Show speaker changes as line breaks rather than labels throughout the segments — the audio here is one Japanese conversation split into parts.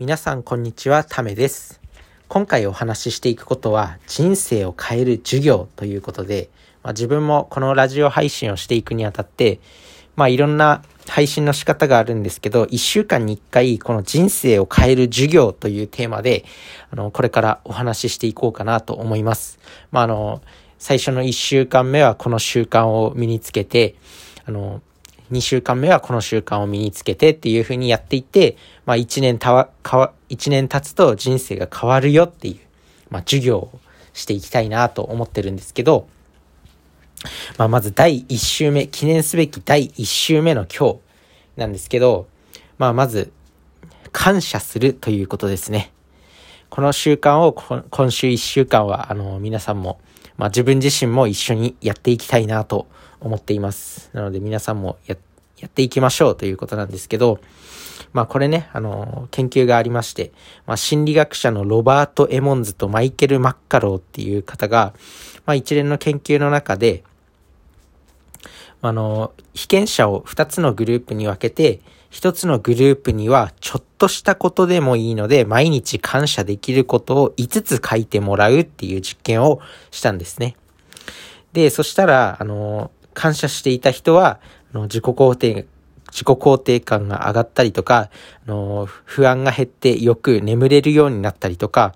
皆さんこんにちは、ためです。今回お話ししていくことは人生を変える授業ということで、まあ、自分もこのラジオ配信をしていくにあたって、まあいろんな配信の仕方があるんですけど、一週間に一回この人生を変える授業というテーマで、あの、これからお話ししていこうかなと思います。まああの、最初の一週間目はこの習慣を身につけて、あの、2週間目はこの習慣を身につけてっていう風にやっていって、まあ1年たわ、かわ、1年経つと人生が変わるよっていう、まあ授業をしていきたいなと思ってるんですけど、まあまず第1週目、記念すべき第1週目の今日なんですけど、まあまず、感謝するということですね。この習慣を今週1週間は、あの、皆さんも、まあ自分自身も一緒にやっていきたいなと思っています。なので皆さんもや、やっていきましょうということなんですけど、まあこれね、あの、研究がありまして、まあ心理学者のロバート・エモンズとマイケル・マッカローっていう方が、まあ一連の研究の中で、あの、被験者を2つのグループに分けて、1つのグループにはちょっとしたことでもいいので、毎日感謝できることを5つ書いてもらうっていう実験をしたんですね。で、そしたら、あの、感謝していた人は、あの自己肯定、自己肯定感が上がったりとか、あの、不安が減ってよく眠れるようになったりとか、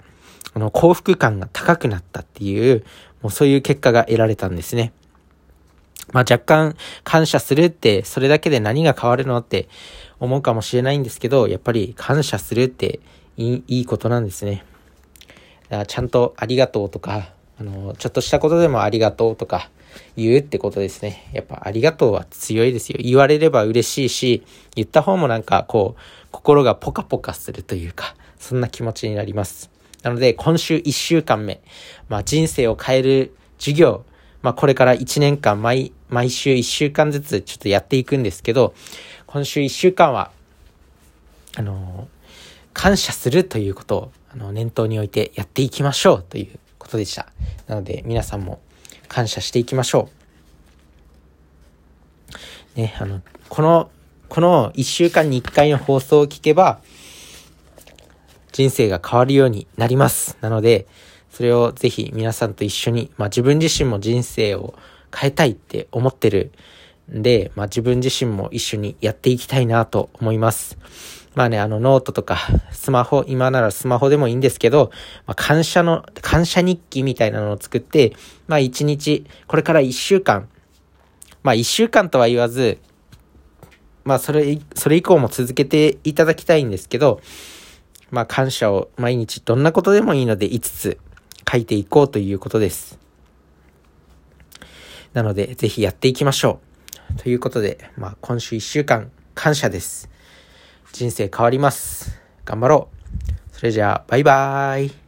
あの、幸福感が高くなったっていう、もうそういう結果が得られたんですね。まあ若干感謝するってそれだけで何が変わるのって思うかもしれないんですけど、やっぱり感謝するっていいことなんですね。だからちゃんとありがとうとか、あの、ちょっとしたことでもありがとうとか言うってことですね。やっぱありがとうは強いですよ。言われれば嬉しいし、言った方もなんかこう、心がポカポカするというか、そんな気持ちになります。なので今週1週間目、まあ人生を変える授業、まあこれから1年間毎、毎週1週間ずつちょっとやっていくんですけど、今週1週間は、あの感謝するということを、あの、念頭に置いてやっていきましょうということでした。なので皆さんも感謝していきましょう。ね、あの、この、この1週間に1回の放送を聞けば、人生が変わるようになります。なので、それをぜひ皆さんと一緒に、まあ自分自身も人生を変えたいって思ってるんで、まあ自分自身も一緒にやっていきたいなと思います。まあね、あのノートとかスマホ、今ならスマホでもいいんですけど、まあ感謝の、感謝日記みたいなのを作って、まあ一日、これから一週間、まあ一週間とは言わず、まあそれ、それ以降も続けていただきたいんですけど、まあ感謝を毎日どんなことでもいいので5つ書いていこうということです。なので、ぜひやっていきましょう。ということで、まあ今週1週間感謝です。人生変わります。頑張ろう。それじゃあ、バイバーイ。